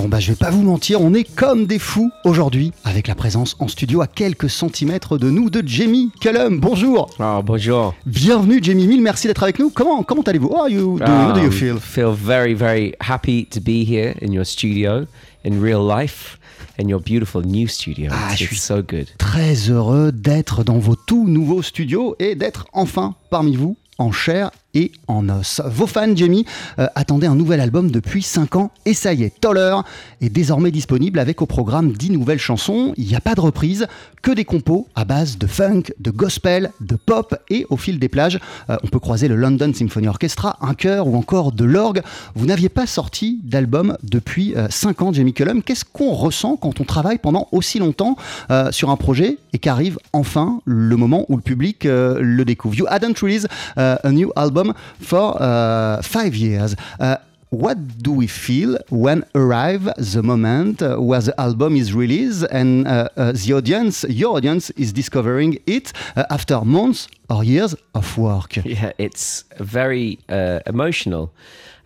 Bon bah je vais pas vous mentir, on est comme des fous aujourd'hui avec la présence en studio à quelques centimètres de nous de Jamie Cullum. Bonjour. Oh, bonjour. Bienvenue Jamie, mille merci d'être avec nous. Comment comment allez-vous? How are you doing? How do you Um, feel? Feel very, very happy to be here in your studio in real life, in your beautiful new studio. Ah, it's, je suis- so good. Très heureux d'être dans vos tout nouveaux studios et d'être enfin parmi vous en chair et en os. Vos fans, Jamie, euh, attendaient un nouvel album depuis 5 ans et ça y est, Toller est désormais disponible avec au programme 10 nouvelles chansons. Il n'y a pas de reprise, que des compos à base de funk, de gospel, de pop et au fil des plages, euh, on peut croiser le London Symphony Orchestra, un chœur ou encore de l'orgue. Vous n'aviez pas sorti d'album depuis 5 ans, Jamie Cullum. Qu'est-ce qu'on ressent quand on travaille pendant aussi longtemps euh, sur un projet et qu'arrive enfin le moment où le public euh, le découvre? You hadn't released a new album for uh, five years. Uh, what do we feel when arrive the moment uh, where the album is released and uh, uh, the audience, your audience, is discovering it uh, after months or years of work? Yeah, it's very emotional.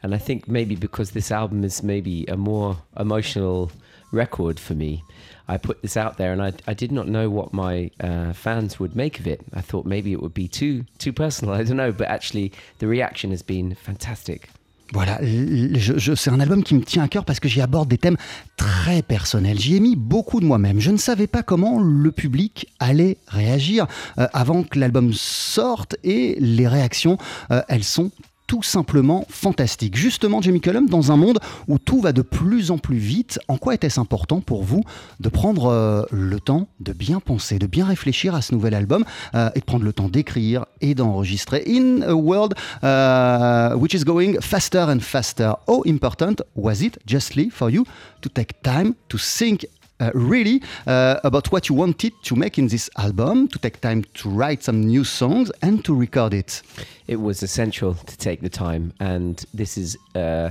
And I think maybe because this album is maybe a more emotional record for me, I put this out there and I, I did not know what my uh, fans would make of it. I thought maybe it would be too too personal. I don't know, but actually the reaction has been fantastic. Voilà, je- je- c'est un album qui me tient à cœur parce que j'y aborde des thèmes très personnels. J'y ai mis beaucoup de moi-même. Je ne savais pas comment le public allait réagir euh, avant que l'album sorte et les réactions, euh, elles sont tout simplement fantastiques. Justement, Jamie Cullum, dans un monde où tout va de plus en plus vite, en quoi était-ce important pour vous de prendre euh, le temps de bien penser, de bien réfléchir à ce nouvel album euh, et de prendre le temps d'écrire et d'enregistrer In a world uh, which is going faster and faster, how important was it justly for you to take time to think uh, really uh, about what you wanted to make in this album, to take time to write some new songs and to record it? it was essential to take the time. And this is uh,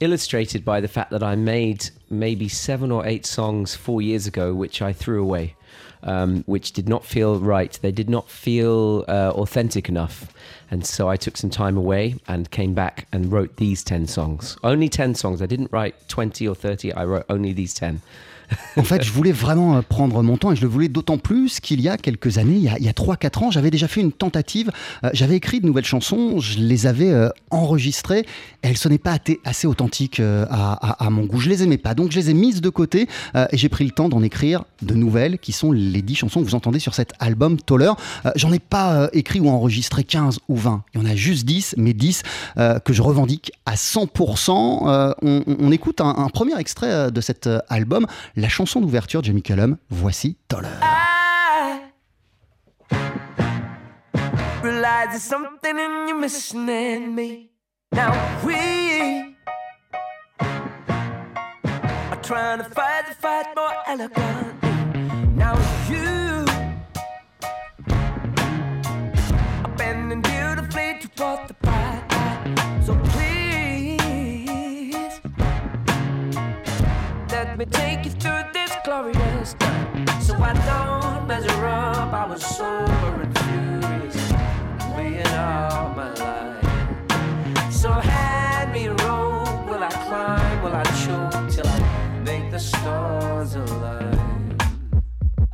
illustrated by the fact that I made maybe seven or eight songs four years ago, which I threw away, um, which did not feel right. They did not feel uh, authentic enough. And so I took some time away and came back and wrote these 10 songs. Only 10 songs. I didn't write 20 or 30, I wrote only these 10. En fait, je voulais vraiment euh, prendre mon temps et je le voulais d'autant plus qu'il y a quelques années, il y a, il y a 3-4 ans, j'avais déjà fait une tentative. Euh, j'avais écrit de nouvelles chansons, je les avais euh, enregistrées et elles sonnaient pas assez authentiques à, mon goût. Je les aimais pas, donc je les ai mises de côté et j'ai pris le temps d'en écrire de nouvelles qui sont les 10 chansons que vous entendez sur cet album Toller. J'en ai pas écrit ou enregistré 15 ou 20. Il y en a juste 10, mais 10 euh, que je revendique à 100%. Euh, on, écoute un, premier extrait de cet album, la chanson d'ouverture de Jamie Cullum. Voici Toller. Me take you through this glorious time. So I don't measure up. I was sober and furious, being all my life. So hand me a rope. Will I climb? Will I choke till I make the stars alive?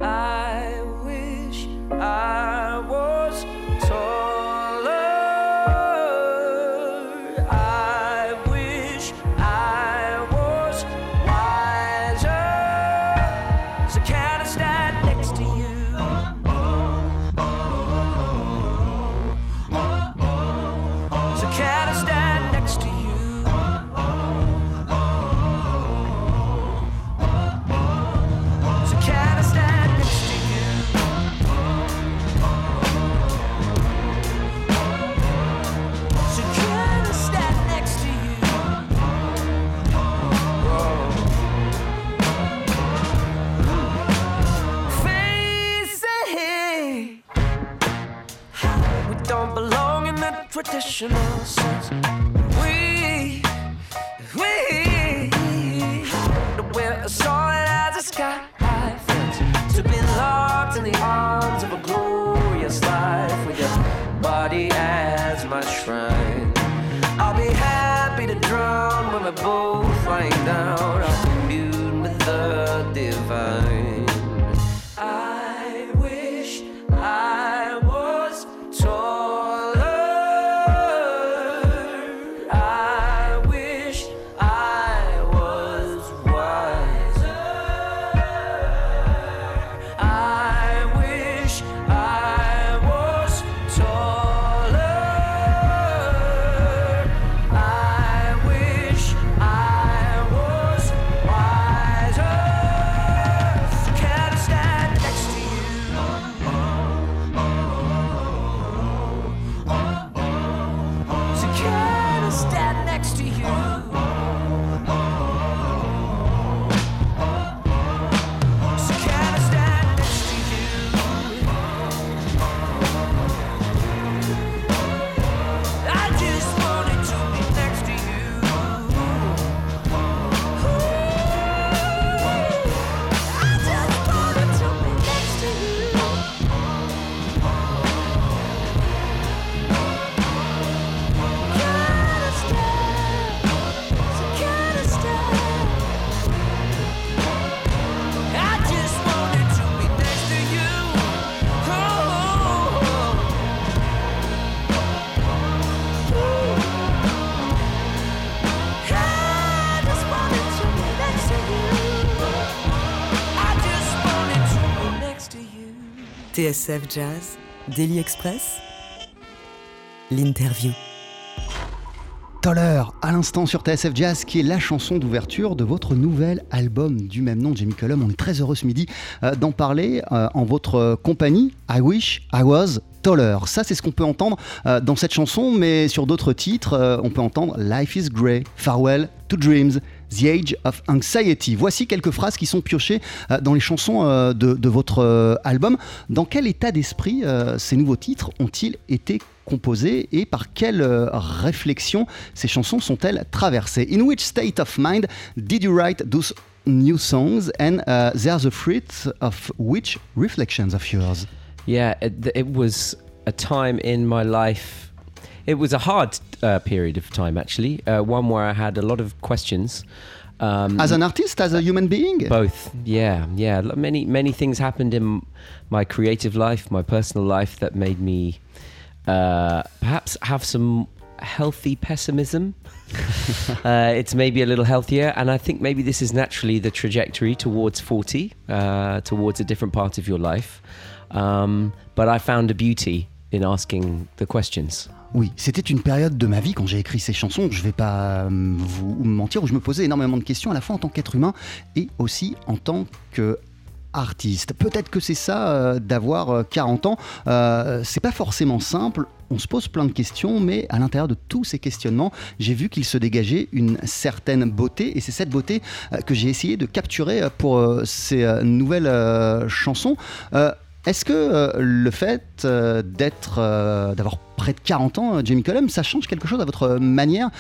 I wish I traditional sense. TSF Jazz, Daily Express, l'interview. Toller, à l'instant sur TSF Jazz, qui est la chanson d'ouverture de votre nouvel album du même nom, Jamie Cullum. On est très heureux ce midi euh, d'en parler euh, en votre euh, compagnie. I wish I was Toller. Ça, c'est ce qu'on peut entendre dans cette chanson, mais sur d'autres titres, on peut entendre Life is Grey, Farewell to Dreams. The Age of Anxiety. Voici quelques phrases qui sont piochées euh, dans les chansons euh, de, votre euh, album. Dans quel état d'esprit ces nouveaux titres ont-ils été composés et par quelle réflexion ces chansons sont-elles traversées? In which state of mind did you write those new songs and uh, they're the fruit of which reflections of yours? Yeah, it, it was a time in my life. It was a hard uh, period of time, actually. Uh, one where I had a lot of questions. Um, As an artist, as a human being both, yeah, yeah. Many, many things happened in my creative life, my personal life, that made me uh, perhaps have some healthy pessimism. uh, it's maybe a little healthier, and I think maybe this is naturally the trajectory towards 40, uh, towards a different part of your life. Um, but I found a beauty in asking the questions. Oui, c'était une période de ma vie quand j'ai écrit ces chansons, je vais pas euh, vous mentir, où je me posais énormément de questions à la fois en tant qu'être humain et aussi en tant que artiste. Peut-être que c'est ça euh, d'avoir euh, 40 ans, Euh, c'est pas forcément simple. On se pose plein de questions, mais à l'intérieur de tous ces questionnements, j'ai vu qu'il se dégageait une certaine beauté, et c'est cette beauté que j'ai essayé de capturer pour ces nouvelles chansons. Est-ce que euh, le fait euh, d'être, euh, d'avoir près de 40 ans, Jamie Cullum, ça change quelque chose à votre manière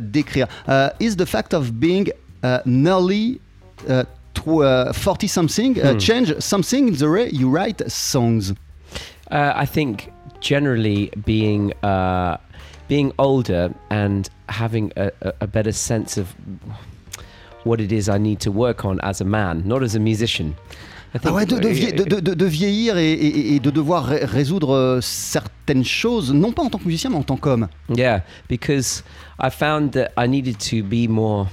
d'écrire? Euh, Is the fact of being uh, nearly uh, tw- uh, 40 something uh, change something in the way you write songs? Uh, I think generally being uh, being older and having a, a better sense of what it is I need to work on as a man, not as a musician. I Ah ouais, de, de vie- de- de- vieillir et, et- et de devoir ré- résoudre euh, certaines choses, non pas en tant que musicien, mais en tant qu'homme. Yeah, because I found that I needed to be more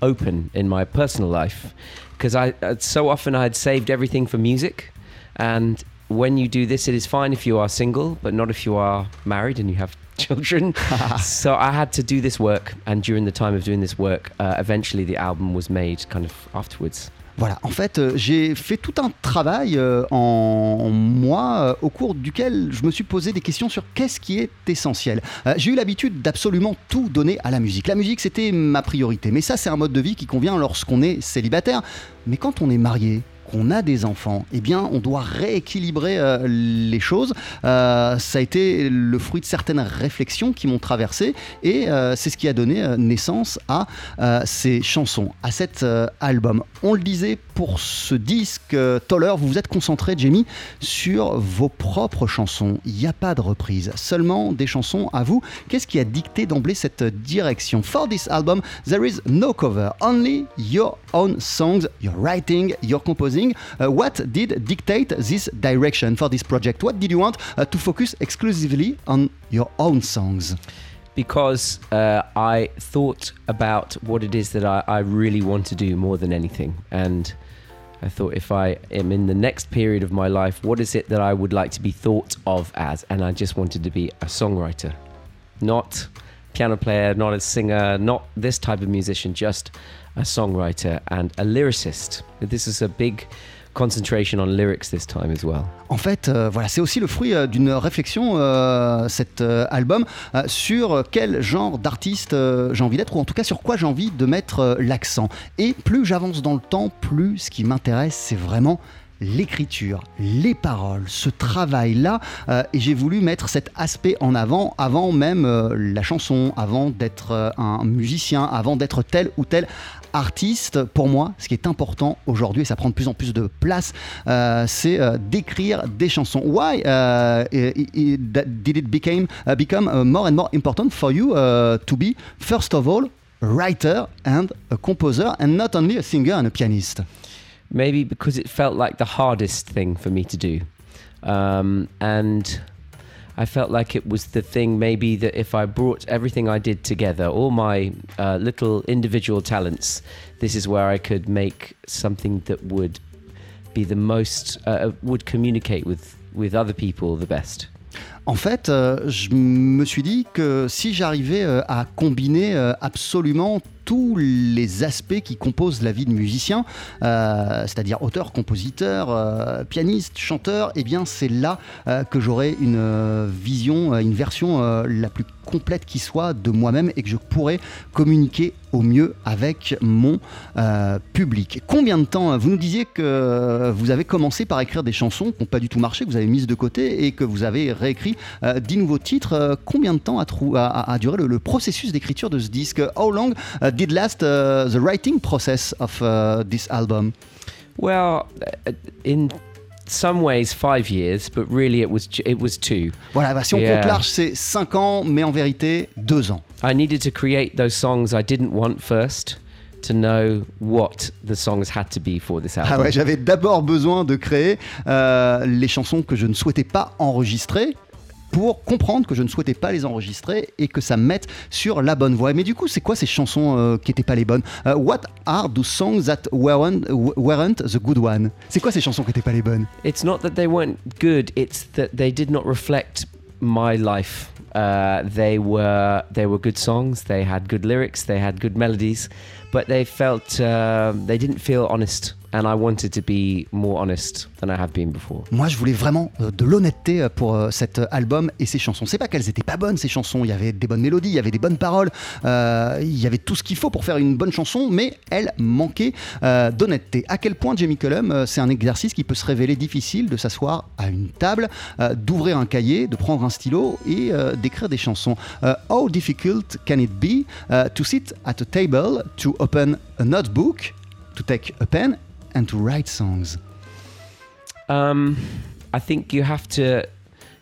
open in my personal life because I uh, so often I had saved everything for music and when you do this it is fine if you are single but not if you are married and you have children so I had to do this work and during the time of doing this work uh, eventually the album was made kind of afterwards Voilà, en fait, euh, j'ai fait tout un travail euh, en moi euh, au cours duquel je me suis posé des questions sur qu'est-ce qui est essentiel. J'ai eu l'habitude d'absolument tout donner à la musique. La musique, c'était ma priorité. Mais ça, c'est un mode de vie qui convient lorsqu'on est célibataire. Mais quand on est marié, qu'on a des enfants, eh bien, on doit rééquilibrer euh, les choses. Euh, ça a été le fruit de certaines réflexions qui m'ont traversé et euh, c'est ce qui a donné naissance à ces chansons, à cet album. On le disait pour ce disque, Toller, vous vous êtes concentré, Jamie, sur vos propres chansons. Il n'y a pas de reprise, seulement des chansons à vous. Qu'est-ce qui a dicté d'emblée cette direction? For this album, there is no cover, only your own songs, your writing, your composing. Uh, what did dictate this direction for this project? What did you want uh, to focus exclusively on your own songs? because uh, I thought about what it is that I, I really want to do more than anything. And I thought if I am in the next period of my life, what is it that I would like to be thought of as? And I just wanted to be a songwriter, not piano player, not a singer, not this type of musician, just a songwriter and a lyricist. This is a big concentration on lyrics this time as well. En fait, euh, voilà, c'est aussi le fruit euh, d'une réflexion, euh, cet album, sur quel genre d'artiste j'ai envie d'être, ou en tout cas sur quoi j'ai envie de mettre l'accent. Et plus j'avance dans le temps, plus ce qui m'intéresse, c'est vraiment l'écriture, les paroles, ce travail-là, et j'ai voulu mettre cet aspect en avant, avant même la chanson, avant d'être un musicien, avant d'être tel ou tel artiste. Pour moi, ce qui est important aujourd'hui, et ça prend de plus en plus de place, euh, c'est euh, d'écrire des chansons. Why uh, that did it became, uh, become uh, more and more important for you uh, to be, first of all, writer and a composer, and not only a singer and a pianist? maybe because it felt like the hardest thing for me to do um, and i felt like it was the thing maybe that if i brought everything i did together all my uh, little individual talents this is where i could make something that would be the most uh, would communicate with with other people the best. En fait, euh, je me suis dit que si j'arrivais euh, à combiner euh, absolument tous les aspects qui composent la vie de musicien, euh, c'est-à-dire auteur, compositeur, euh, pianiste, chanteur, eh bien c'est là euh, que j'aurai une vision, une version la plus complète qui soit de moi-même et que je pourrais communiquer au mieux avec mon public. Combien de temps Vous nous disiez que vous avez commencé par écrire des chansons qui n'ont pas du tout marché, que vous avez mises de côté et que vous avez réécrit euh, 10 nouveaux titres. Combien de temps a, duré le, processus d'écriture de ce disque? How long did last uh, the writing process of uh, this album well uh, in some ways 5 years but really it was it was 2 Voilà, bah, si on Yeah. compte large, c'est 5 ans, mais en vérité, 2 ans. I needed to create those songs I didn't want first to know what the songs had to be for this album. Ah ouais, j'avais d'abord besoin de créer euh, les chansons que je ne souhaitais pas enregistrer pour comprendre que je ne souhaitais pas les enregistrer et que ça me mette sur la bonne voie. Mais du coup, c'est quoi ces chansons euh, qui n'étaient pas les bonnes? Euh, What are songs that weren't, weren't the good C'est quoi ces chansons qui n'étaient pas les bonnes? It's not that they weren't good, it's that they did not reflect my life. Uh, they were they were good songs, they had good lyrics, they had good melodies, but they felt uh, they didn't feel honest and I wanted to be more honest than I have been before. Moi, je voulais vraiment euh, de l'honnêteté euh, pour euh, cet album et ces chansons. C'est pas qu'elles étaient pas bonnes ces chansons. Il y avait des bonnes mélodies, il y avait des bonnes paroles, il y avait tout ce qu'il faut pour faire une bonne chanson, mais elles manquaient d'honnêteté. À quel point Jamie Cullum, c'est un exercice qui peut se révéler difficile de s'asseoir à une table, d'ouvrir un cahier, de prendre un stylo et d'écrire des chansons. Euh, how difficult can it be uh, to sit at a table, to open a notebook, to take a pen and to write songs? Um, I think you have to,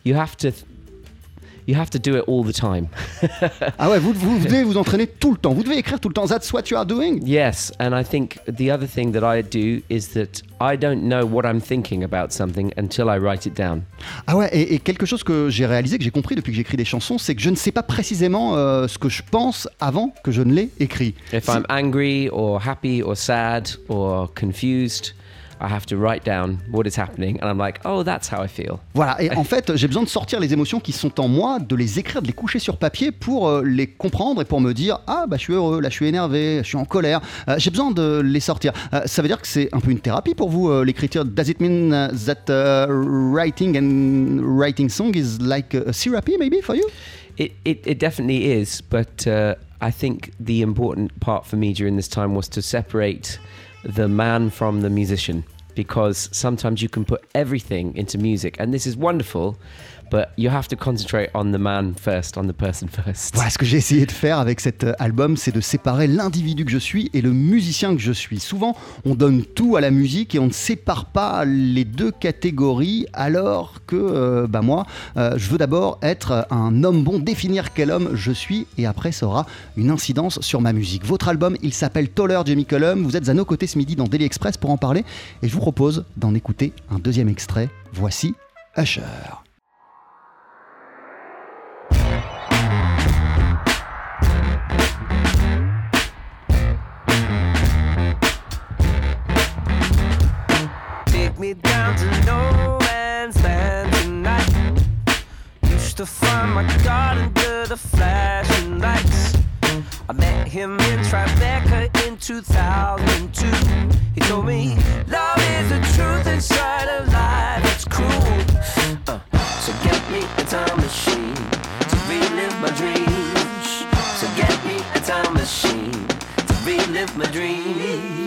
you have to, you have to do it all the time. Ah ouais, vous, vous devez vous entraîner tout le temps. Vous devez écrire tout le temps. That's what you are doing. Yes, and I think the other thing that I do is that I don't know what I'm thinking about something until I write it down. Ah ouais, et, et quelque chose que j'ai réalisé, que j'ai compris depuis que j'écris des chansons, c'est que je ne sais pas précisément euh, ce que je pense avant que je ne l'ai écrit. If I'm angry or happy or sad or confused, I have to write down what is happening, and I'm like, oh, that's how I feel. Voilà, et en fait, j'ai besoin de sortir les émotions qui sont en moi, de les écrire, de les coucher sur papier pour euh, les comprendre et pour me dire Ah, bah je suis heureux, là je suis énervé, je suis en colère. Euh, j'ai besoin de les sortir. Euh, ça veut dire que c'est un peu une thérapie pour vous, l'écriture. Does it mean that uh, writing and writing song is like a therapy maybe for you? It, it, it definitely is, but uh, I think the important part for me during this time was to separate the man from the musician. because sometimes you can put everything into music, and this is wonderful. But you have to concentrate on the man first, on the person first. Voilà, ce que j'ai essayé de faire avec cet euh, album, c'est de séparer l'individu que je suis et le musicien que je suis. Souvent, on donne tout à la musique et on ne sépare pas les deux catégories, alors que euh, bah moi, euh, je veux d'abord être un homme bon, définir quel homme je suis, et après, ça aura une incidence sur ma musique. Votre album, il s'appelle Toller Jamie Cullum. Vous êtes à nos côtés ce midi dans Daily Express pour en parler, et je vous propose d'en écouter un deuxième extrait. Voici Usher. To no man's land tonight. Used to find my God under the flashing lights. I met him in Tribeca in 2002. He told me, Love is the truth inside of life, it's cruel. Uh, so get me a time machine to relive my dreams. So get me a time machine to relive my dreams.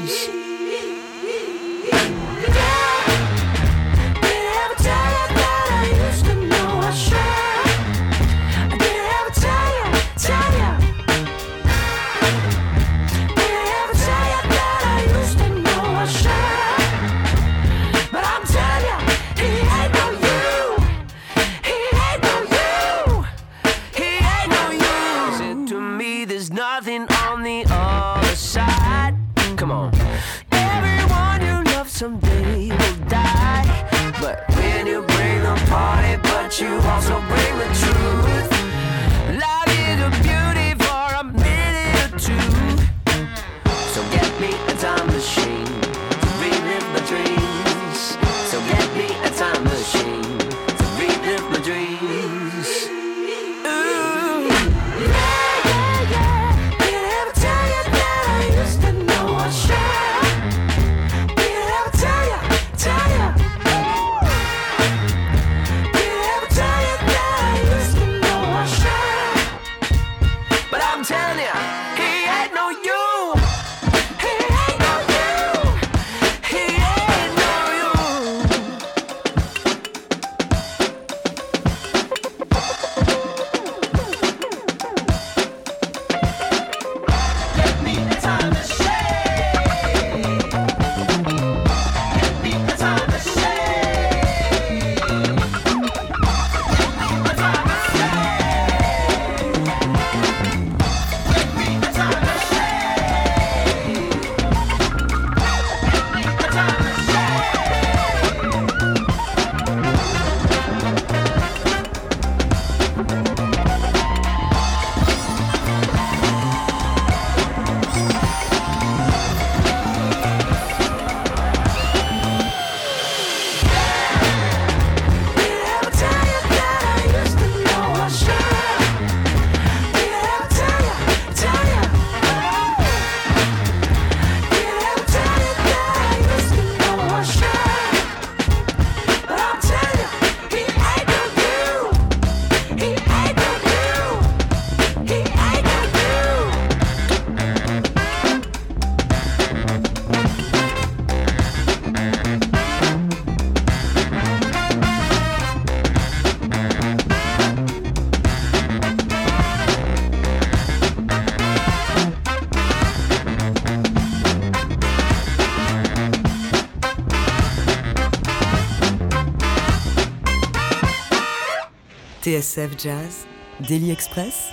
TSF Jazz, Daily Express,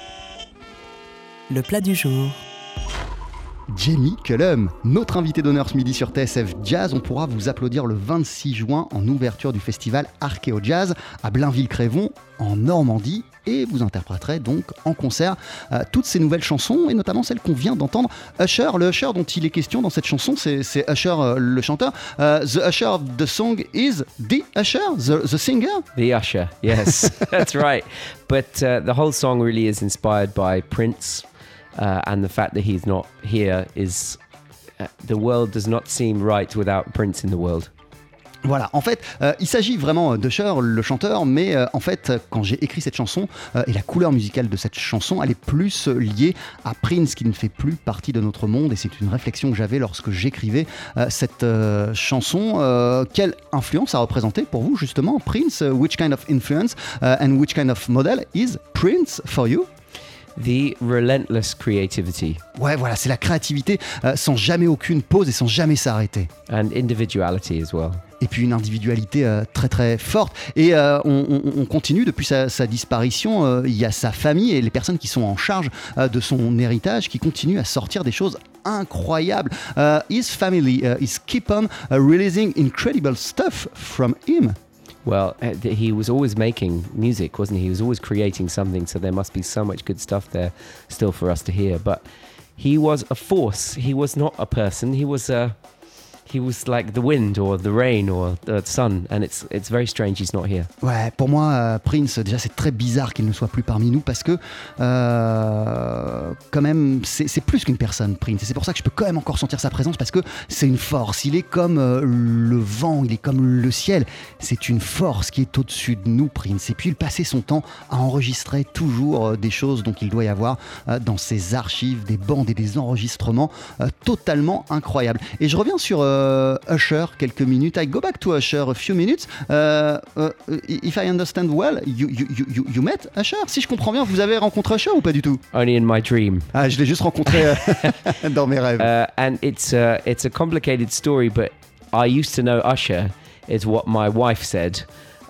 le plat du jour. Jamie Cullum, notre invité d'honneur ce midi sur TSF Jazz. On pourra vous applaudir le 26 juin en ouverture du festival Archeo Jazz à Blainville-Crévon en Normandie et vous interpréterez donc en concert euh, toutes ces nouvelles chansons et notamment celle qu'on vient d'entendre. Usher, le Usher dont il est question dans cette chanson, c'est Usher euh, le chanteur. Euh, the Usher of the song is the Usher, the, the singer? The Usher, yes, that's right. But uh, the whole song really is inspired by Prince, uh, and the fact that he's not here is uh, the world does not seem right without Prince in the world. Voilà, en fait, euh, il s'agit vraiment d'Usher, le chanteur, mais euh, en fait, quand j'ai écrit cette chanson, euh, et la couleur musicale de cette chanson, elle est plus euh, liée à Prince, qui ne fait plus partie de notre monde, et c'est une réflexion que j'avais lorsque j'écrivais euh, cette euh, chanson. Euh, quelle influence a représenté pour vous, justement, Prince? Which kind of influence uh, and which kind of model is Prince for you? The relentless creativity Ouais, voilà, c'est la créativité euh, sans jamais aucune pause et sans jamais s'arrêter. and individuality as well. et puis une individualité euh, très très forte. Et euh, on, on- on continue depuis sa, sa disparition. euh, il y a sa famille et les personnes qui sont en charge de son héritage qui continuent à sortir des choses incroyables. His family is keep on uh, releasing incredible stuff from him. Well, uh, he was always making music, wasn't he? He was always creating something, so there must be so much good stuff there still for us to hear. But he was a force. He was not a person. He was a he was like the wind or the rain or the sun, and it's it's very strange he's not here. Ouais, pour moi, euh, Prince, déjà, c'est très bizarre qu'il ne soit plus parmi nous parce que, euh, quand même, c'est plus qu'une personne, Prince. Et c'est pour ça que je peux quand même encore sentir sa présence parce que c'est une force. Il est comme euh, le vent, il est comme le ciel. C'est une force qui est au-dessus de nous, Prince. Et puis, il passait son temps à enregistrer toujours des choses dont il doit y avoir dans ses archives, des bandes et des enregistrements totalement incroyables. Et je reviens sur euh, Usher quelques minutes. I go back to Usher a few minutes. Euh, euh, if I understand well, you, you, you, you- you met Usher Si je comprends bien, vous avez rencontré Usher ou pas du tout? Only in my dream. Ah, je l'ai juste rencontré euh, dans mes rêves. Uh, and it's uh, it's a complicated story, but I used to know Usher is what my wife said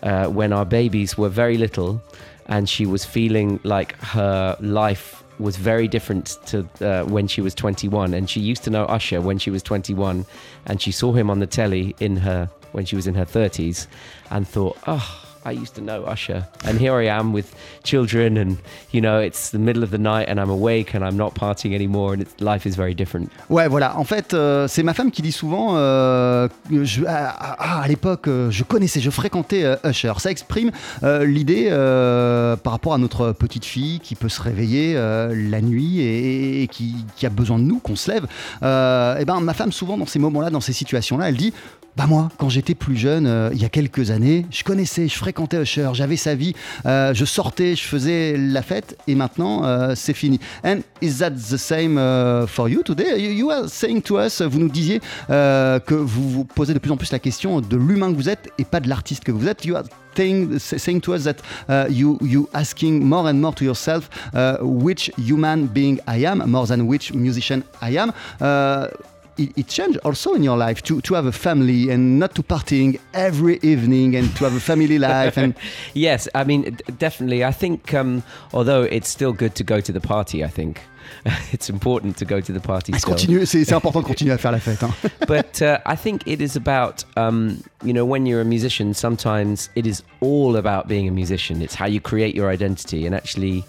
uh, when our babies were very little, and she was feeling like her life was very different to uh, when she was 21, and she used to know Usher when she was 21, and she saw him on the telly in her when she was in her 30s, and thought, oh. I used to know Usher, and here I am with children, and you know it's the middle of the night, and I'm awake, and I'm not partying anymore, and life is very different. Ouais, voilà. En fait, euh, c'est ma femme qui dit souvent euh, je- ah, ah, à l'époque, euh, je connaissais, je fréquentais Usher. Ça exprime l'idée par rapport à notre petite fille qui peut se réveiller la nuit et, qui, qui a besoin de nous, qu'on se lève. Et ben, ma femme, souvent, dans ces moments-là, dans ces situations-là, elle dit bah moi, quand j'étais plus jeune, euh, il y a quelques années, je connaissais, je fréquentais Usher, j'avais sa vie, euh, je sortais, je faisais la fête, et maintenant euh, c'est fini. And is that the same uh, for you today? You, you are saying to us, vous nous disiez que vous vous posez de plus en plus la question de l'humain que vous êtes et pas de l'artiste que vous êtes. You are saying, saying to us that uh, you you asking more and more to yourself uh, which human being I am, more than which musician I am. It, it changed also in your life to, to have a family and not to partying every evening and to have a family life and Yes, I mean, definitely. I think, um, although it's still good to go to the party, I think it's important to go to the party. Still. continue, c'est c'est important de continuer à faire la fête. hein. but uh, I think it is about, um, you know, when you're a musician, sometimes it is all about being a musician. It's how you create your identity, and actually,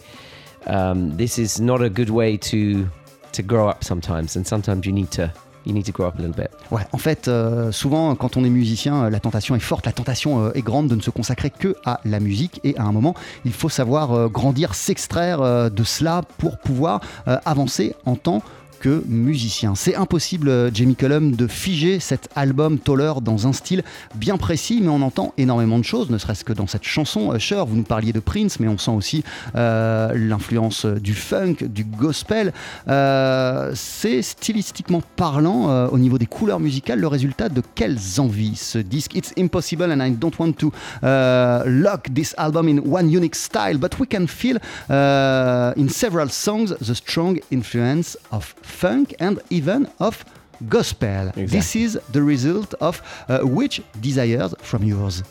um, this is not a good way to to grow up sometimes. And sometimes you need to you need to grow up a little bit. Ouais, en fait, euh, souvent, quand on est musicien, euh, la tentation est forte, la tentation euh, est grande de ne se consacrer que à la musique. Et à un moment, il faut savoir grandir, s'extraire de cela pour pouvoir avancer en que musicien. C'est impossible, euh, Jamie Cullum, de figer cet album Toller dans un style bien précis, mais on entend énormément de choses, ne serait-ce que dans cette chanson Usher. Vous nous parliez de Prince, mais on sent aussi euh, l'influence du funk, du gospel. Euh, c'est stylistiquement parlant, euh, au niveau des couleurs musicales, le résultat de quelles envies ce disque? It's impossible and I don't want to lock this album in one unique style, but we can feel uh, in several songs the strong influence of funk and even of gospel. This is the result of uh, which desires from yours?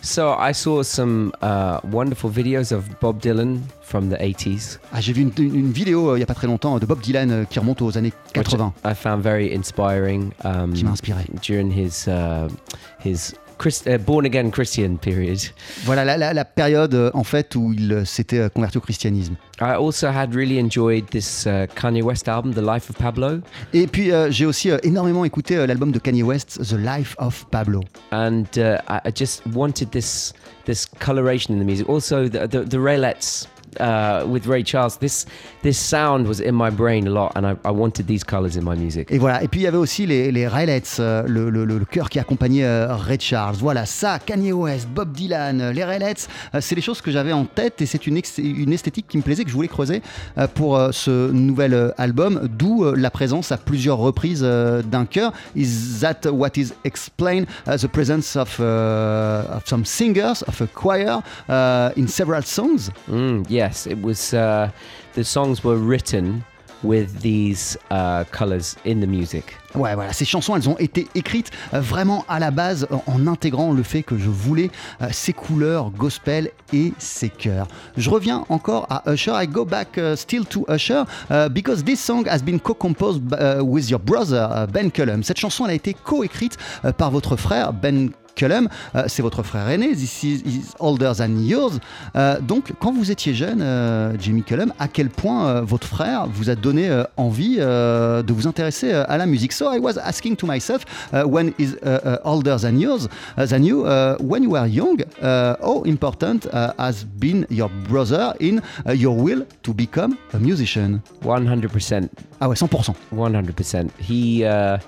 So I saw some uh, wonderful videos of Bob Dylan from the 80s. Ah, J'ai vu une, une- vidéo euh, il n'y a pas très longtemps de Bob Dylan euh, qui remonte aux années which 80. I found very inspiring. Um, Qui m'a inspiré. during his uh, his Christ, uh, born again Christian period. Voilà la, la- la période euh, en fait où il euh, s'était euh, converti au christianisme. I also had really enjoyed this uh, Kanye West album, The Life of Pablo, Et puis euh, j'ai aussi euh, énormément écouté euh, l'album de Kanye West, The Life of Pablo. and uh, I I just wanted this this coloration in the music. Also, the the, the Raylettes uh, with Ray Charles. This this sound was in my brain a lot, and I, I wanted these colors in my music. Et voilà. Et puis il y avait aussi les, les Raelettes, euh, le, le, le, chœur qui accompagnait euh, Ray Charles. Voilà, ça, Kanye West, Bob Dylan, euh, les Raelettes, euh, c'est les choses que j'avais en tête et c'est une, une esthétique qui me plaisait, que je voulais creuser pour ce nouvel album, d'où la présence à plusieurs reprises d'un chœur. Is that what is explained uh, the presence of, uh, of some singers, of a choir uh, in several songs? Mm, yes, it was. The songs were written with these colors in the music. Ouais, voilà, ces chansons, elles ont été écrites euh, vraiment à la base en, intégrant le fait que je voulais euh, ces couleurs gospel et ces chœurs. Je reviens encore à Usher. I go back uh, still to Usher because this song has been co-composed with your brother Ben Cullum. Cette chanson, a été co-écrite euh, par votre frère Ben Cullum, Euh, c'est votre frère aîné, this is, is older than yours. Euh, donc, quand vous étiez jeune, euh, Jimmy Cullum, à quel point euh, votre frère vous a donné euh, envie de vous intéresser à la musique? So I was asking to myself, uh, when is uh, uh, older than yours, uh, than you, uh, when you were young, uh, how important has been your brother in your will to become a musician? 100%. Ah ouais, 100%. 100%. He uh,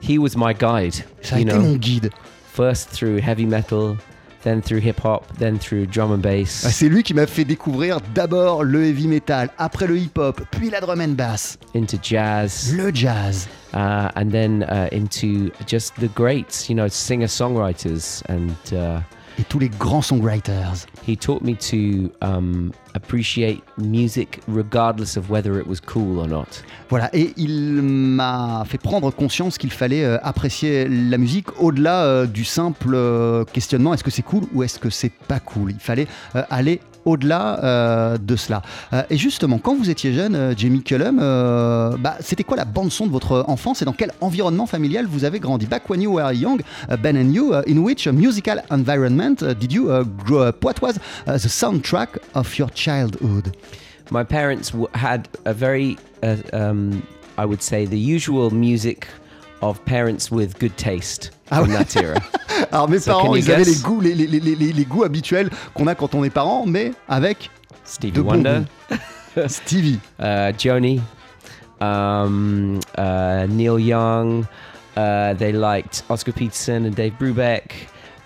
he was my guide. Ça a été know, mon guide. First through heavy metal, then through hip hop, then through drum and bass. Ah, C'est lui qui m'a fait découvrir d'abord le heavy metal, après le hip-hop, puis la drum and bass, into jazz, le jazz. uh, and then uh, into just the greats, you know, singer songwriters. And uh, et tous les grands songwriters. he taught me to um, appreciate music regardless of whether it was cool or not. Voilà, et il m'a fait prendre conscience qu'il fallait euh, apprécier la musique au-delà euh, du simple euh, questionnement est-ce que c'est cool ou est-ce que c'est pas cool? Il fallait euh, aller au-delà euh, de cela. Euh, et justement, quand vous étiez jeune, euh, Jamie Cullum, bah, c'était quoi la bande-son de votre enfance et dans quel environnement familial vous avez grandi? Back when you were young, uh, Ben and you, uh, in which musical environment uh, did you grow up? What was the soundtrack of your childhood? My parents had a very, um, I would say, the usual music of parents with good taste Ah ouais. Alors mes So parents, ils avaient les goûts, les, les- les- les- goûts habituels qu'on a quand on est parent, mais avec Stevie Wonder. Stevie. uh, Joni, um, uh, Neil Young. Uh, they liked Oscar Peterson and Dave Brubeck.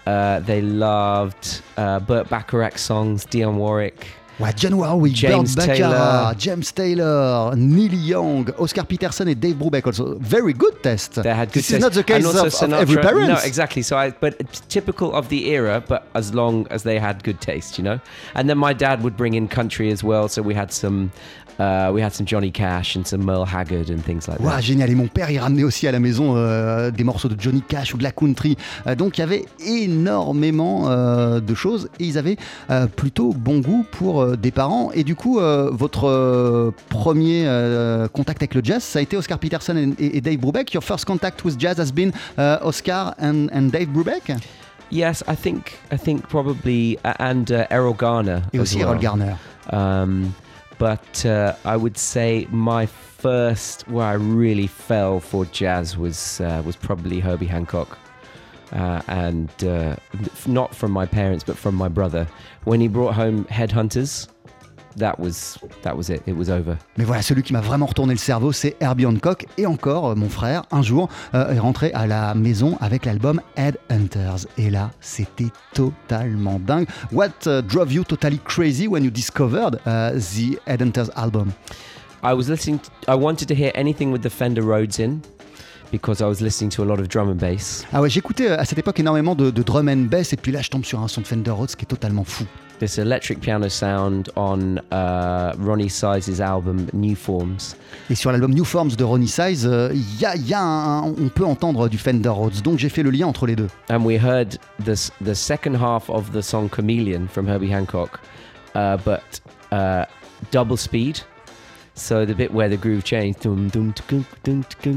Uh, they loved uh, Burt Bacharach songs, Dionne Warwick. Ouais, John Warwick, James Burt Baccarat, Taylor. James Taylor, Neil Young, Oscar Peterson and Dave Brubeck also. Very good test. They had good This is taste. not the case And also of, of every Sinatra- parent. No, exactly. So I, but it's typical of the era, but as long as they had good taste, you know. And then my dad would bring in country as well, so we had some, uh, we had some Johnny Cash and some Merle Haggard and things like that. génial. Et mon père, il ramenait aussi à la maison euh, des morceaux de Johnny Cash ou de la country. Euh, donc il y avait énormément euh, de choses et ils avaient euh, plutôt bon goût pour euh, des parents. Et du coup, euh, votre premier contact avec le jazz, ça a été Oscar Peterson et, et Dave Brubeck. Your first contact with jazz has been euh, Oscar and, and Dave Brubeck? Yes, I think I think probably uh, and uh, Errol Garner et aussi well. Errol Garner. Um, but uh, I would say my first where I really fell for jazz was uh, was probably Herbie Hancock, uh, and uh, not from my parents but from my brother. When he brought home Headhunters, that was that was it. It was over. Mais voilà, celui qui m'a vraiment retourné le cerveau, c'est Herbie Hancock. Et encore, euh, mon frère, un jour, euh, est rentré à la maison avec l'album Headhunters. Et là, c'était totalement dingue. What uh, drove you totally crazy when you discovered uh, the Headhunters album? I was listening. I wanted to hear anything with the Fender Rhodes in. Because I was listening to a lot of drum and bass. Ah ouais, j'écoutais euh, à cette époque énormément de, de drum and bass. Et puis là, je tombe sur un son de Fender Rhodes qui est totalement fou. This electric piano sound on uh, Ronnie Size's album New Forms. Et sur l'album New Forms de Ronnie Size, euh, y a, y a un- on peut entendre du Fender Rhodes. Donc j'ai fait le lien entre les deux. and we heard this the second half of the song Chameleon from Herbie Hancock, uh, but uh, double speed. So the bit where the groove changed.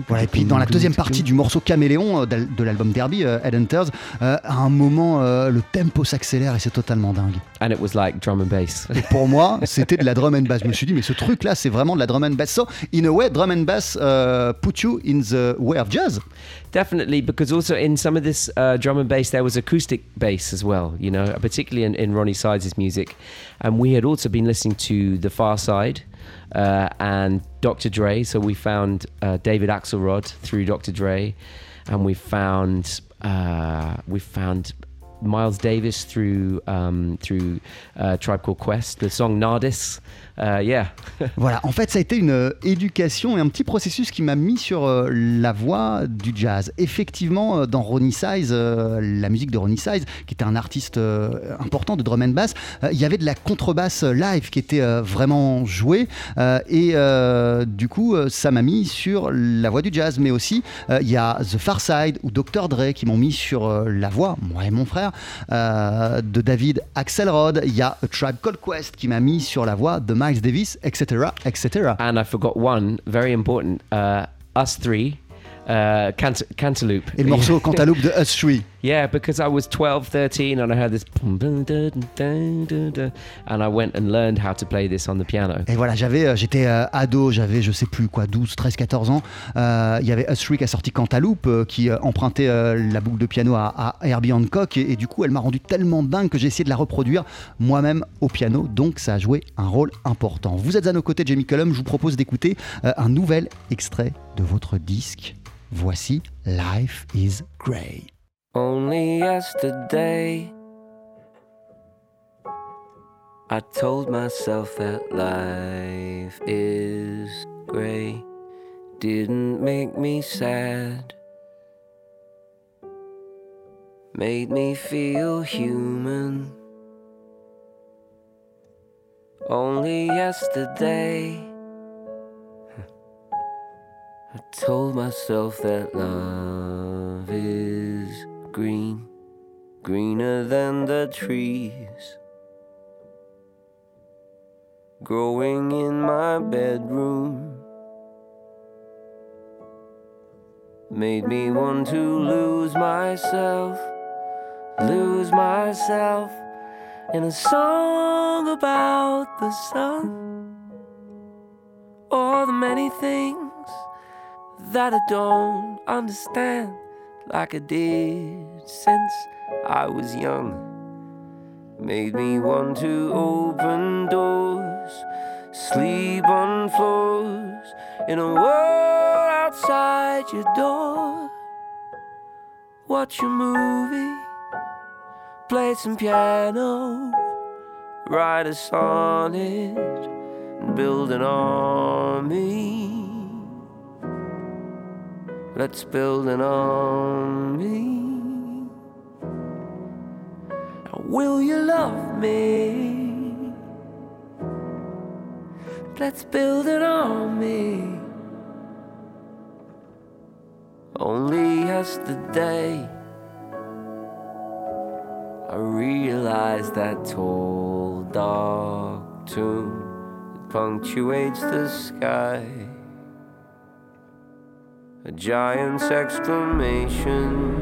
Voilà, et puis dans la deuxième partie du morceau Caméléon euh, de l'album Derby, euh, Headhunters, euh, à un moment, le tempo s'accélère et c'est totalement dingue. And it was like drum and bass. Et pour moi, c'était de la drum and bass. Je me suis dit, mais ce truc-là, c'est vraiment de la drum and bass. So, in a way, drum and bass uh, put you in the way of jazz. Definitely, because also in some of this uh, drum and bass, there was acoustic bass as well, you know, particularly in, in Ronnie Sides' music. And we had also been listening to The Far Side uh, and Dr. Dre. So we found uh, David Axelrod through Dr. Dre. And we found, uh, we found Miles Davis through, um, uh, Tribe Called Quest, the song Nardis. Uh, yeah. Voilà, en fait, ça a été une euh, éducation et un petit processus qui m'a mis sur euh, la voie du jazz. Effectivement, euh, dans Ronnie Size, la musique de Ronnie Size, qui était un artiste important de drum and bass, il y avait de la contrebasse live qui était vraiment jouée. et du coup, ça m'a mis sur la voie du jazz. Mais aussi, il y a The Far Side ou Dr. Dre qui m'ont mis sur la voie, moi et mon frère, euh, de David Axelrod. Il y a Tribe Called Quest qui m'a mis sur la voie de Miles Davis, etc. etc. and I forgot one very important. Uh, us three, uh, Cant- Cantaloupe. Et le morceau Cantaloupe de Us Three. Yeah, because I was 12, 13, and I heard this, and I went and learned how to play this on the piano. Et voilà, j'avais, euh, j'étais euh, ado, j'avais je sais plus quoi, 12, 13, 14 ans. Euh, Il y avait Us Three qui a sorti Cantaloupe, euh, qui empruntait la boucle de piano à, à Herbie Hancock. Et, et du coup, elle m'a rendu tellement dingue que j'ai essayé de la reproduire moi-même au piano. Donc, ça a joué un rôle important. Vous êtes à nos côtés, Jamie Cullum. Je vous propose d'écouter un nouvel extrait de votre disque. Voici Life is Grey. Only yesterday, I told myself that life is grey. Didn't make me sad, made me feel human. Only yesterday, I told myself that love is green, greener than the trees. Growing in my bedroom made me want to lose myself, lose myself in a song about the sun or the many things that I don't understand like I did since I was young. Made me want to open doors, sleep on floors in a world outside your door. Watch a movie, play some piano, write a sonnet, and build an army. Let's build an army. Will you love me? Let's build an army. Only yesterday, I realized that tall, dark tomb punctuates the sky a giant's exclamation.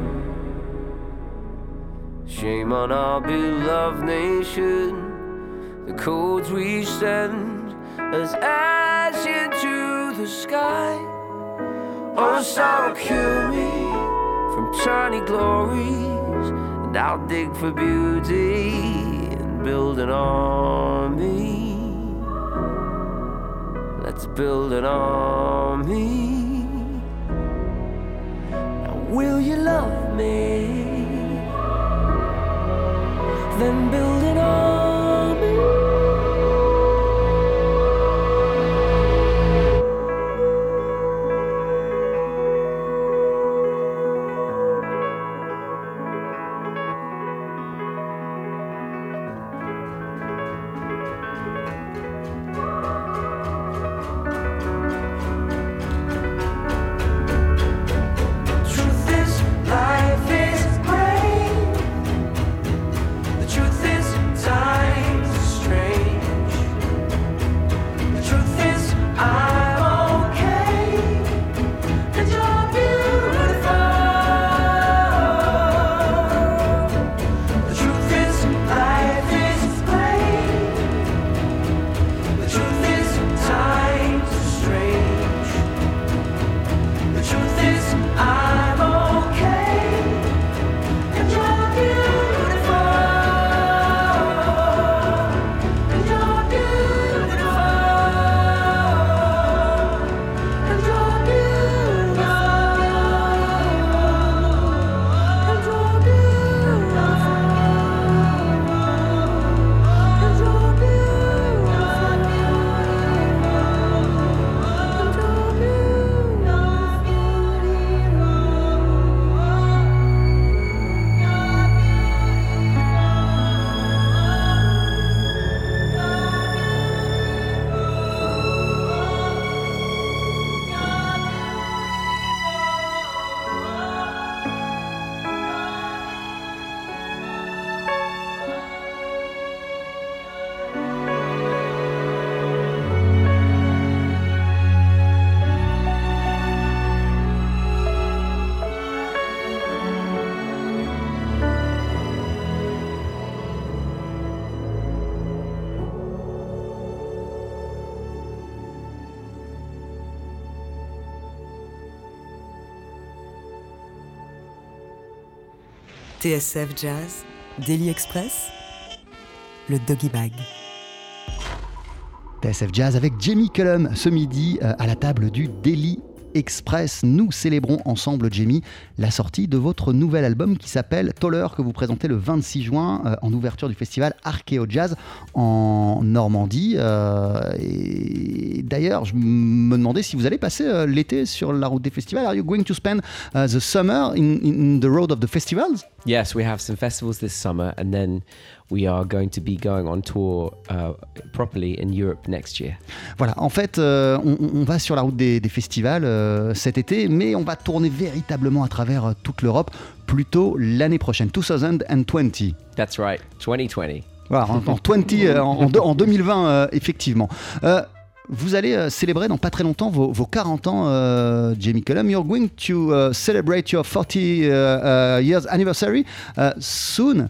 Shame on our beloved nation. The codes we send as ash into the sky. Oh, sorrow cure me from tiny glories, and I'll dig for beauty and build an army. Let's build an army. Love me? Then build TSF Jazz, Daily Express, le Doggy Bag. TSF Jazz avec Jamie Cullum ce midi euh, à la table du Daily Express. Nous célébrons ensemble, Jamie, la sortie de votre nouvel album qui s'appelle Toller, que vous présentez le 26 juin euh, en ouverture du festival Archeo Jazz en Normandie. Euh, d'ailleurs, je me demandais si vous allez passer euh, l'été sur la route des festivals. Are you going to spend the summer in the road of the festivals? Yes, we have some festivals this summer, and then we are going to be going on tour uh, properly in Europe next year. Voilà, en fait, euh, on, on va sur la route des, des festivals euh, cet été, mais on va tourner véritablement à travers euh, toute l'Europe plutôt l'année prochaine, 2020. That's right, 2020. Voilà, en, en 20, euh, en, en deux- en 2020, euh, effectivement. Euh, vous allez célébrer dans pas très longtemps vos, vos 40 ans, Jamie Cullum. You're going to uh, celebrate your 40 uh, uh, years anniversary soon.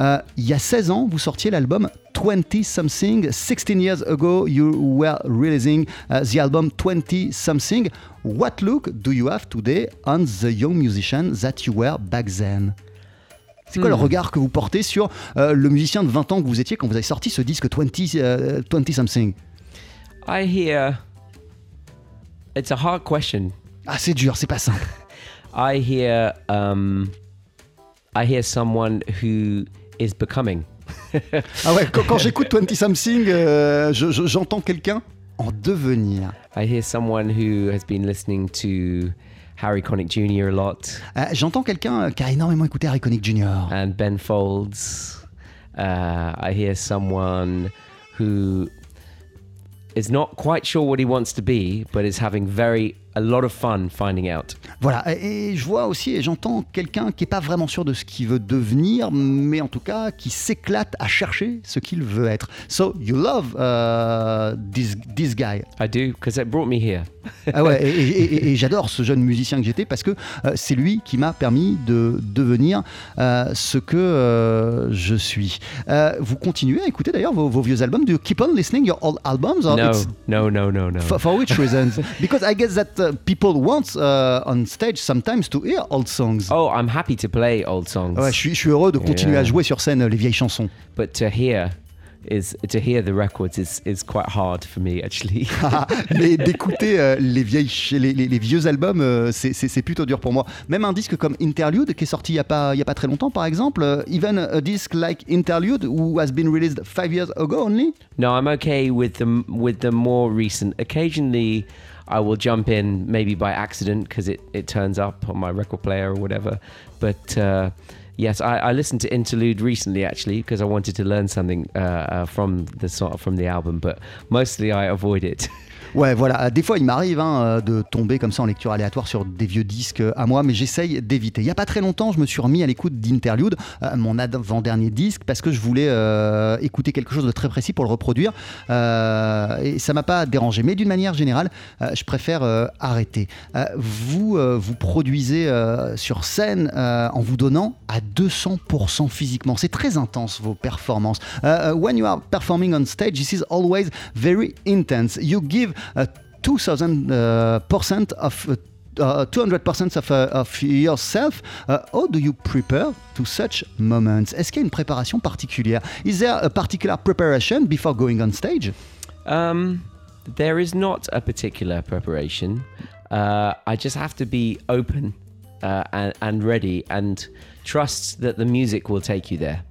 Euh, il y a 16 ans, vous sortiez l'album 20 Something. 16 years ago, you were releasing uh, the album 20 Something. What look do you have today on the young musician that you were back then? C'est quoi le regard que vous portez sur euh, le musicien de 20 ans que vous étiez quand vous avez sorti ce disque 20, euh, 20 Something? I hear. It's a hard question. Ah, c'est dur, c'est pas simple. I hear. Um, I hear someone who is becoming. Ah ouais, quand, quand j'écoute 20 Something, euh, je- je- j'entends quelqu'un en devenir. I hear someone who has been listening to Harry Connick Jr. a lot Euh, j'entends quelqu'un qui a énormément écouté Harry Connick Jr. and Ben Folds. Uh, I hear someone who is not quite sure what he wants to be, but is having very a lot of fun finding out. Voilà, et je vois aussi et j'entends quelqu'un qui n'est pas vraiment sûr de ce qu'il veut devenir, mais en tout cas qui s'éclate à chercher ce qu'il veut être. So you love uh, this, this guy. I do because it brought me here. Ah ouais, et, et- et- et j'adore ce jeune musicien que j'étais parce que euh, c'est lui qui m'a permis de devenir euh, ce que euh, je suis. Euh, vous continuez à écouter d'ailleurs vos, vos vieux albums? Do you keep on listening your old albums? or no, no, no, no, no. For, for which reasons? Because I guess that people want uh, on stage sometimes to hear old songs. Oh, I'm happy to play old songs, Ouais, je suis, je suis heureux de continuer Yeah. à jouer sur scène euh, les vieilles chansons. but to hear is to hear the records is is quite hard for me actually. Mais d'écouter euh, les, vieilles, les, les- les vieux albums, euh, c'est- plutôt dur pour moi. Même un disque comme Interlude, qui est sorti il n'y a, pas- y a pas très longtemps, par exemple, euh, even a disc like Interlude, who has been released five years ago only? no, I'm okay with the with the more recent. Occasionally, I will jump in maybe by accident because it it turns up on my record player or whatever. But uh, yes, I, I listened to Interlude recently actually because I wanted to learn something uh, uh, from the sort from the album. But mostly I avoid it. Ouais, voilà. Des fois, il m'arrive hein, euh, de tomber comme ça en lecture aléatoire sur des vieux disques euh, à moi, mais j'essaye d'éviter. Il n'y a pas très longtemps, je me suis remis à l'écoute d'Interlude, euh, mon avant-dernier disque, parce que je voulais euh, écouter quelque chose de très précis pour le reproduire. Euh, et ça m'a pas dérangé. Mais d'une manière générale, euh, je préfère euh, arrêter. Euh, vous, euh, vous produisez euh, sur scène euh, en vous donnant à 200% physiquement. C'est très intense vos performances. Euh, when you are performing on stage, this is always very intense. You give 2000 uh, percent of uh, uh, 200% of, uh, of yourself. Uh, how do you prepare to such moments? Est-ce qu'il y a une préparation particulière? Is there a particular preparation before going on stage? Um, there is not a particular preparation. Uh, I just have to be open uh, and, and ready and trust that the music will take you there.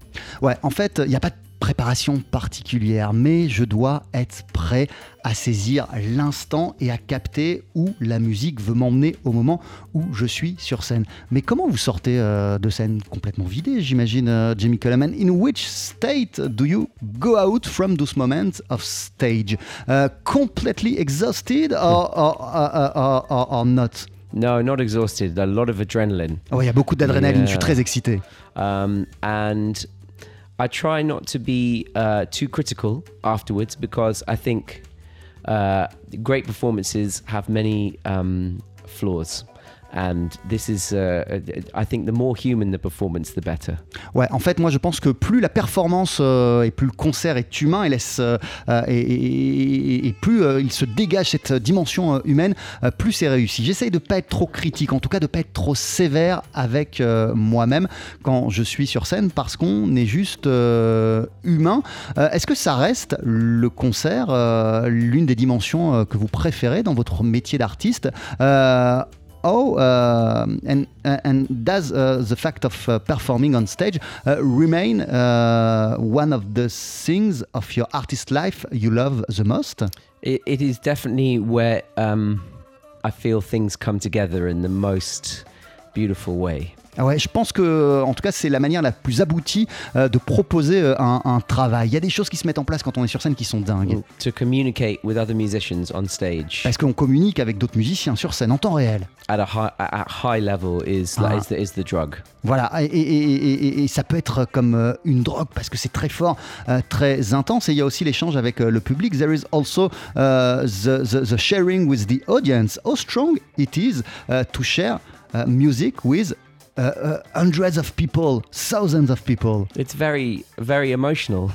Ouais, en fait, il n'y a pas de préparation particulière, mais je dois être prêt à saisir l'instant et à capter où la musique veut m'emmener au moment où je suis sur scène. Mais comment vous sortez euh, de scène? Complètement vidé, j'imagine, euh, Jamie Cullum? And in which state do you go out from those moments of stage? Uh, completely exhausted or, or, or, or- or- or not? No, not exhausted. A lot of adrenaline. Oh, Il y a beaucoup d'adrénaline, je suis très excité. Um, and I try not to be uh, too critical afterwards because I think uh, great performances have many um, flaws. And this is, uh, I think, the more human the performance, the better. Ouais, en fait, moi je pense que plus la performance euh, et plus le concert est humain et, laisse, euh, euh, et, plus il se dégage cette dimension humaine, plus c'est réussi. J'essaye de pas être trop critique, en tout cas de pas être trop sévère avec moi-même quand je suis sur scène parce qu'on est juste humain. Est-ce que ça reste le concert l'une des dimensions que vous préférez dans votre métier d'artiste? Oh, uh, and and does uh, the fact of uh, performing on stage uh, remain uh, one of the things of your artist life you love the most? It, it is definitely where um, I feel things come together in the most beautiful way. Ah ouais, je pense que, en tout cas, c'est la manière la plus aboutie euh, de proposer euh, un, un travail. Il y a des choses qui se mettent en place quand on est sur scène qui sont dingues. To communicate with other musicians on stage Parce qu'on communique avec d'autres musiciens sur scène en temps réel. At a high, at high level is, Ah. is, the, is the drug. Voilà, et, et- et- et- et ça peut être comme euh, une drogue parce que c'est très fort, euh, très intense. Et il y a aussi l'échange avec euh, le public. There is also uh, the, the, the sharing with the audience. How strong it is uh, to share uh, music with uh, uh, hundreds of people, thousands of people. It's very, very emotional.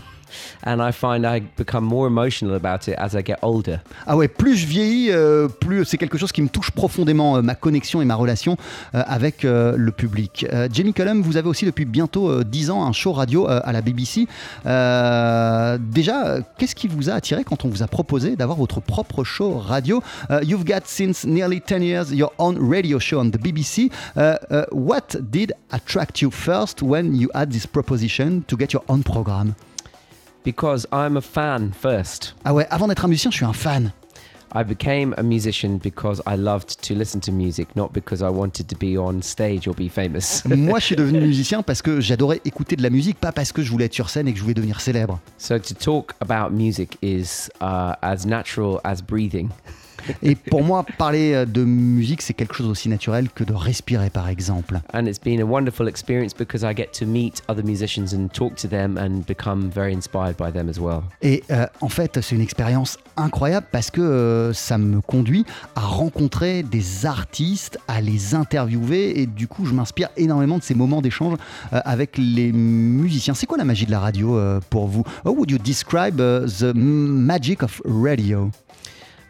And I find I become more emotional about it as I get older. Ah ouais, plus je vieillis, euh, plus c'est quelque chose qui me touche profondément, euh, ma connexion et ma relation euh, avec euh, le public. Euh, Jamie Cullum, vous avez aussi depuis bientôt euh, 10 ans un show radio euh, à la BBC. Euh, déjà, euh, qu'est-ce qui vous a attiré quand on vous a proposé d'avoir votre propre show radio? Euh, You've got since nearly 10 years your own radio show on the BBC. Uh, uh, what did attract you first when you had this proposition to get your own program? Because I'm a fan first. Ah ouais, avant d'être un musicien, je suis un fan. I became a musician because I loved to listen to music, not because I wanted to be on stage or be famous. Moi, je suis devenu musicien parce que j'adorais écouter de la musique, pas parce que je voulais être sur scène et que je voulais devenir célèbre. so to talk about music is uh, as natural as breathing. Et pour moi, parler euh, de musique, c'est quelque chose aussi naturel que de respirer, par exemple. And it's been a wonderful experience because I get to meet other musicians and talk to them and become very inspired by them as well. Et euh, en fait, c'est une expérience incroyable parce que euh, ça me conduit à rencontrer des artistes, à les interviewer et du coup, je m'inspire énormément de ces moments d'échange euh, avec les musiciens. C'est quoi la magie de la radio pour vous? How would you describe uh, the magic of radio?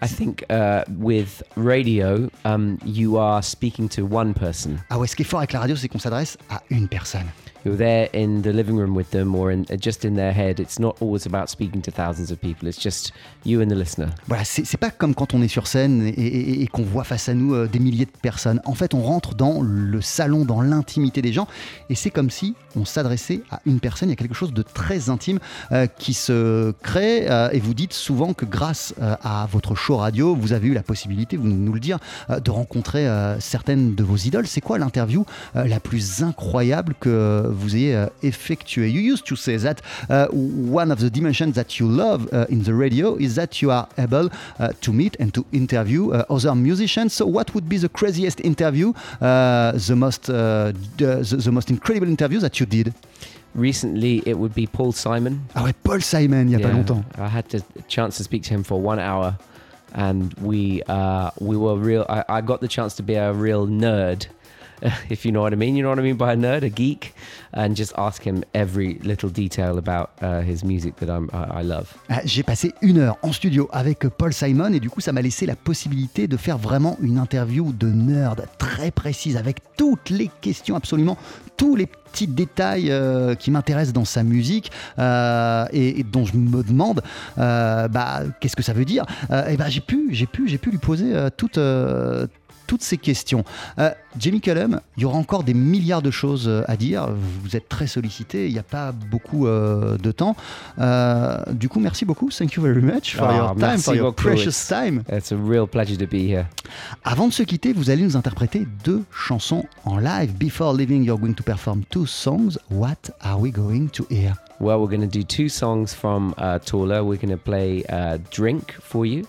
I think uh, with radio, um, you are speaking to one person. Ah ouais, ce qui est fort avec la radio, c'est qu'on s'adresse à une personne. You're there in the living room with them or in, just in their head. It's not always about speaking to thousands of people. It's just you and the listener. Voilà, c'est pas comme quand on est sur scène et, et- et qu'on voit face à nous euh, des milliers de personnes. En fait, on rentre dans le salon, dans l'intimité des gens, et c'est comme si on s'adressait à une personne. Il y a quelque chose de très intime euh, qui se crée, euh, et vous dites souvent que grâce euh, à votre show radio, vous avez eu la possibilité, vous nous le dire, euh, de rencontrer euh, certaines de vos idoles. C'est quoi l'interview la plus incroyable que vous ayez euh, effectuée You used to say that uh, one of the dimensions that you love uh, in the radio is that you are able uh, to meet and to interview uh, other musicians. So, what would be the craziest interview, uh, the most uh, the, the, most incredible interview that you did Recently, it would be Paul Simon. Ah ouais, Paul Simon, il y a pas Yeah, longtemps. I had the chance to speak to him for one hour, and we uh, we were real. I, I got the chance to be a real nerd, if you know what I mean. You know what I mean by a nerd, a geek, and just ask him every little detail about uh, his music that. Ah, J'ai passé une heure en studio avec Paul Simon et du coup ça m'a laissé la possibilité de faire vraiment une interview de nerd très précise avec toutes les questions, absolument tous les petits détails euh, qui m'intéressent dans sa musique euh, et, dont je me demande euh, bah, qu'est-ce que ça veut dire? Et bah, j'ai pu, j'ai pu, j'ai pu lui poser toutes, toutes ces questions. Euh, Jamie Cullum, il y aura encore des milliards de choses euh, à dire. Vous êtes très sollicité, il n'y a pas beaucoup euh, de temps. Euh, du coup, merci beaucoup. Thank you very much for Ah, your time, for your beaucoup. precious time. It's a real pleasure to be here. Avant de se quitter, vous allez nous interpréter deux chansons en live. Before leaving, you're going to perform two songs. What are we going to hear? Well, we're going to do two songs from uh, Tula. We're going to play uh, Drink for you,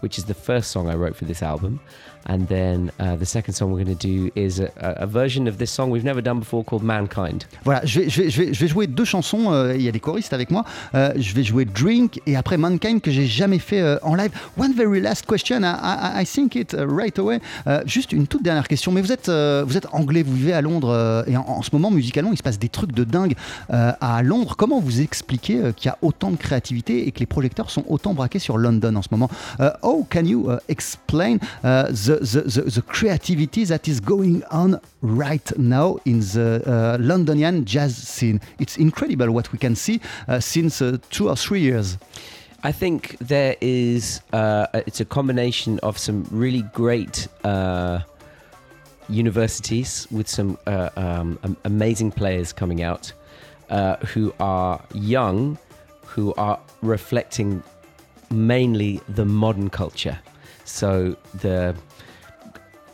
which is the first song I wrote for this album. And then uh, the second song we're going to do is a, a version of this song we've never done before called Mankind. Voilà, je vais, je vais- je vais- jouer deux chansons. euh, Il y a des choristes avec moi. Euh, je vais jouer Drink et après Mankind que j'ai jamais fait euh, en live. One very last question. I, I- I think it uh, right away. Juste une toute dernière question. Mais vous êtes, vous êtes anglais, vous vivez à Londres et en, ce moment musicalement il se passe des trucs de dingue à Londres. Comment vous expliquez qu'il y a autant de créativité et que les projecteurs sont autant braqués sur London en ce moment? How can you uh, explain uh, the, the, the, the creativity that is going on right now in the uh, Londonian jazz scene? It's incredible what we can see uh, since uh, two or three years. I think there is uh, it's a combination of some really great uh, universities with some uh, um, amazing players coming out who are young, who are reflecting mainly the modern culture. So the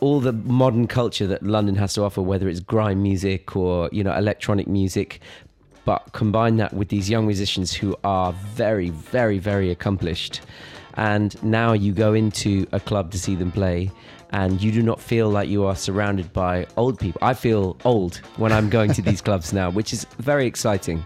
all the modern culture that London has to offer, whether it's grime music or you know electronic music, but combine that with these young musicians who are very, very, very accomplished. And now you go into a club to see them play, and you do not feel like you are surrounded by old people. I feel old when I'm going to these clubs now, which is very exciting.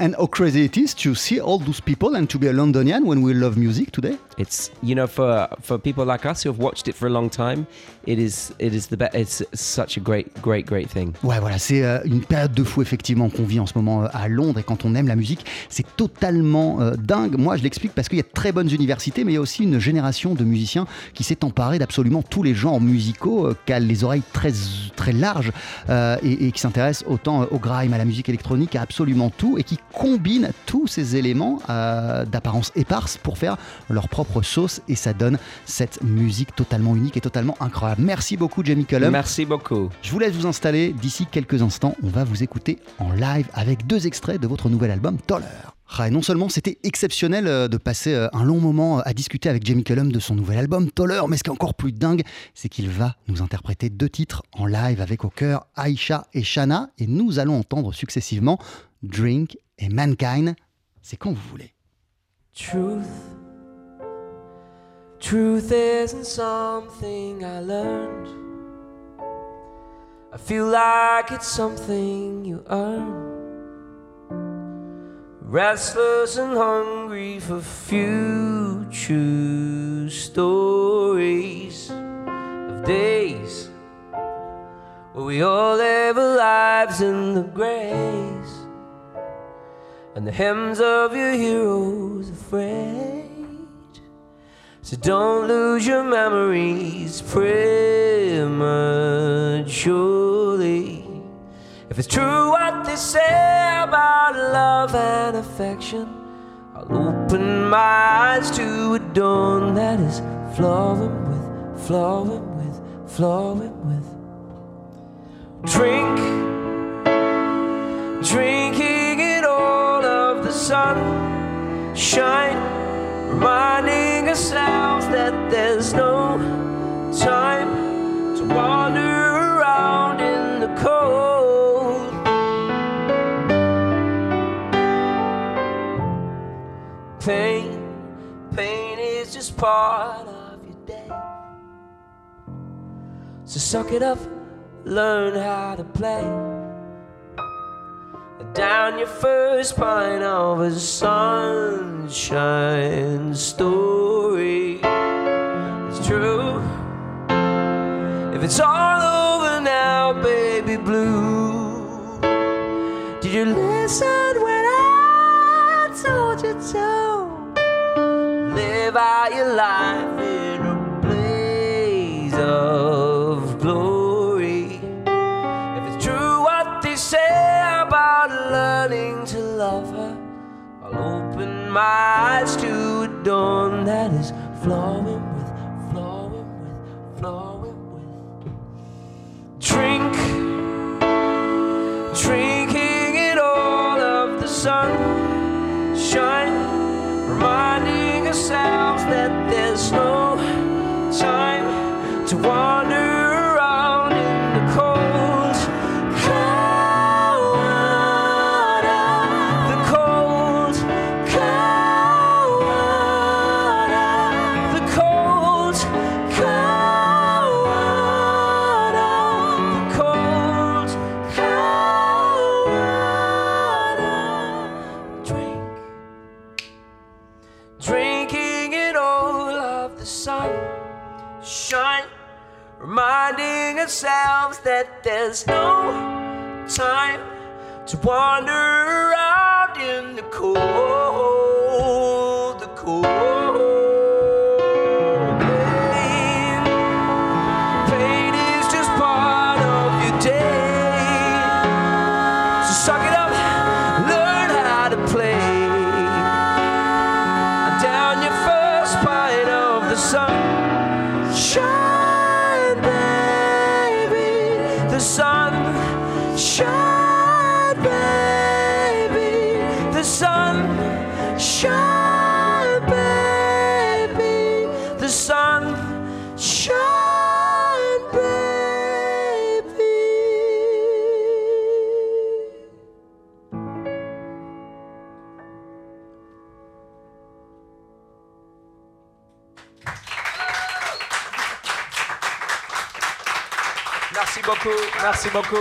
And how crazy it is to see all those people and to be a Londonian when we love music today. It's you know for for people like us who have watched it for a long time, it is it is the best. It's such a great, great, great thing. Ouais, voilà, c'est euh, une période de fou effectivement qu'on vit en ce moment euh, à Londres et quand on aime la musique, c'est totalement euh, dingue. Moi, je l'explique parce qu'il y a de très bonnes universités, mais il y a aussi une génération de musiciens qui s'est emparée d'absolument tous les genres musicaux, euh, qui a les oreilles très très larges euh, et, et qui s'intéressent autant euh, au grime, à la musique électronique, à absolument tout et qui combinent tous ces éléments euh, d'apparence éparse pour faire leur propre sauce et ça donne cette musique totalement unique et totalement incroyable. Merci beaucoup, Jamie Cullum. Merci beaucoup. Je vous laisse vous installer. D'ici quelques instants, on va vous écouter en live avec deux extraits de votre nouvel album Toller. Ah, et non seulement c'était exceptionnel euh, de passer euh, un long moment à discuter avec Jamie Cullum de son nouvel album Toller, mais ce qui est encore plus dingue, c'est qu'il va nous interpréter deux titres en live avec au cœur Aisha et Shana, et nous allons entendre successivement Drink et Mankind. C'est quand vous voulez. Truth. Truth isn't something I learned. I feel like it's something you earn. Restless and hungry for future stories of days where we all live our lives in the grace and the hymns of your heroes afraid. So don't lose your memories prematurely. If it's true what they say about love and affection, I'll open my eyes to a dawn that is flowing with, flowing with, flowing with. Drink drinking it all sunshine, reminding ourselves that there's no time to wander around in the cold. Pain, pain is just part of your day. So suck it up, learn how to play down your first pine of a sunshine story. It's true. If it's all over now, baby blue, did you listen when I told you to live out your life my eyes to a dawn that is flowing with, flowing with, flowing with. Drink, drinking in all of the sunshine, reminding ourselves that there's no time to wander that there's no time to wander around in the cold, the sun. Merci beaucoup.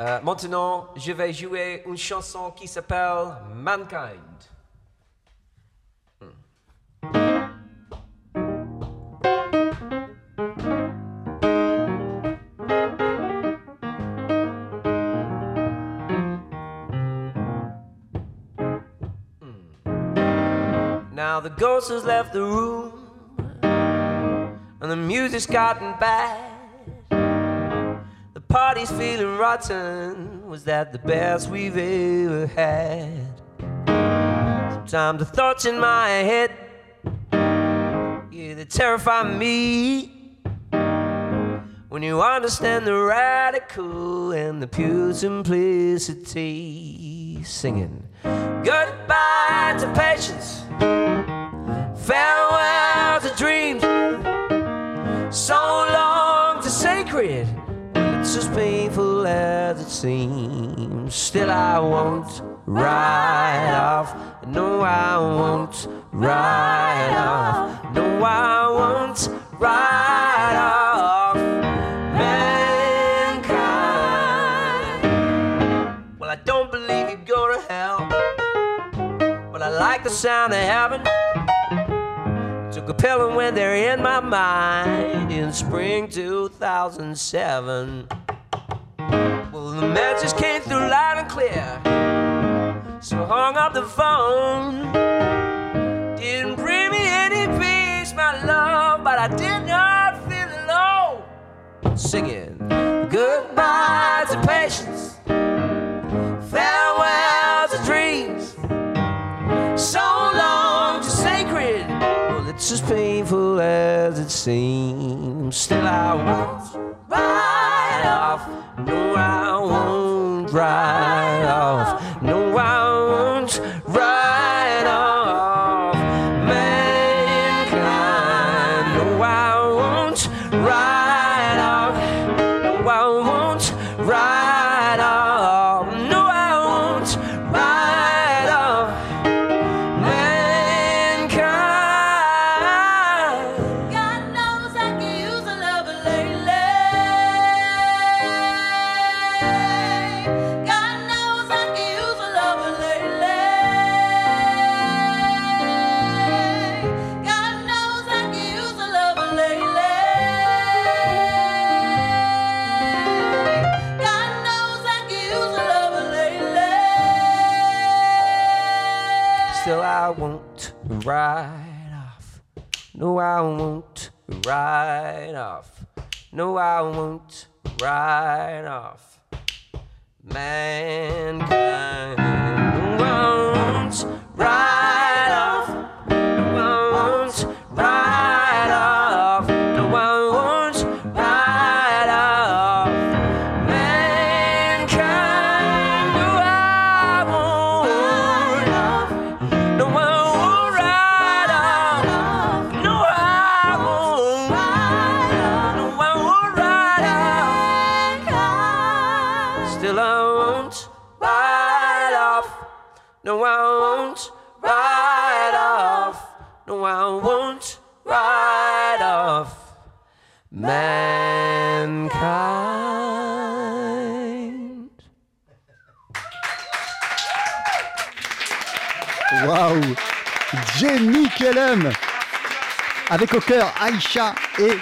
Euh, maintenant, je vais jouer une chanson qui s'appelle Mankind. Now the ghost has left the room and the music's gotten bad. The party's feeling rotten. Was that the best we've ever had? Sometimes the thoughts in my head, yeah, they terrify me. When you understand the radical and the pure simplicity, singing goodbye to patience, farewell to dreams. So long to sacred, it's as painful as it seems. Still, I won't ride off. No, I won't ride off. No, I won't ride off. Mankind. Well, I don't believe you go to hell, but I like the sound of heaven. And went there in my mind in spring 2007. Well, the message came through loud and clear. So I hung up the phone. Didn't bring me any peace, my love, but I did not feel alone. Singing goodbye to patience, farewell painful as it seems. Still, I won't ride off. No, I won't ride off. right off. No, I won't right off. Mankind won't right Cullum Avec au cœur Aïcha et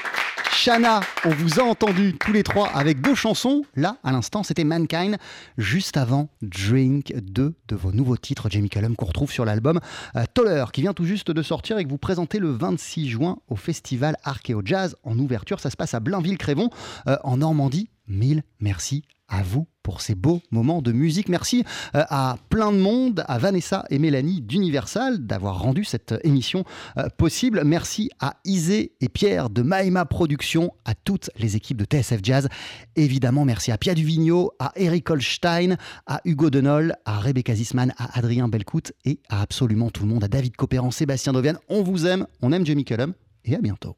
Shana. On vous a entendu tous les trois avec deux chansons. Là, à l'instant, c'était Mankind. Juste avant, Drink, deux de vos nouveaux titres, Jamie Cullum, qu'on retrouve sur l'album euh, Toller, qui vient tout juste de sortir et que vous présentez le 26 juin au festival Archeo Jazz en ouverture. Ça se passe à Blainville-Crévon, euh, en Normandie. Mille merci à vous pour ces beaux moments de musique. Merci euh, à plein de monde, à Vanessa et Mélanie d'Universal d'avoir rendu cette émission euh, possible. Merci à Isée et Pierre de Maïma Productions, à toutes les équipes de TSF Jazz. Évidemment, merci à Pia Duvigneau, à Eric Holstein, à Hugo Denol, à Rebecca Zisman, à Adrien Belcout et à absolument tout le monde, à David Copéran, Sébastien Dovian. On vous aime, on aime Jamie Cullum et à bientôt.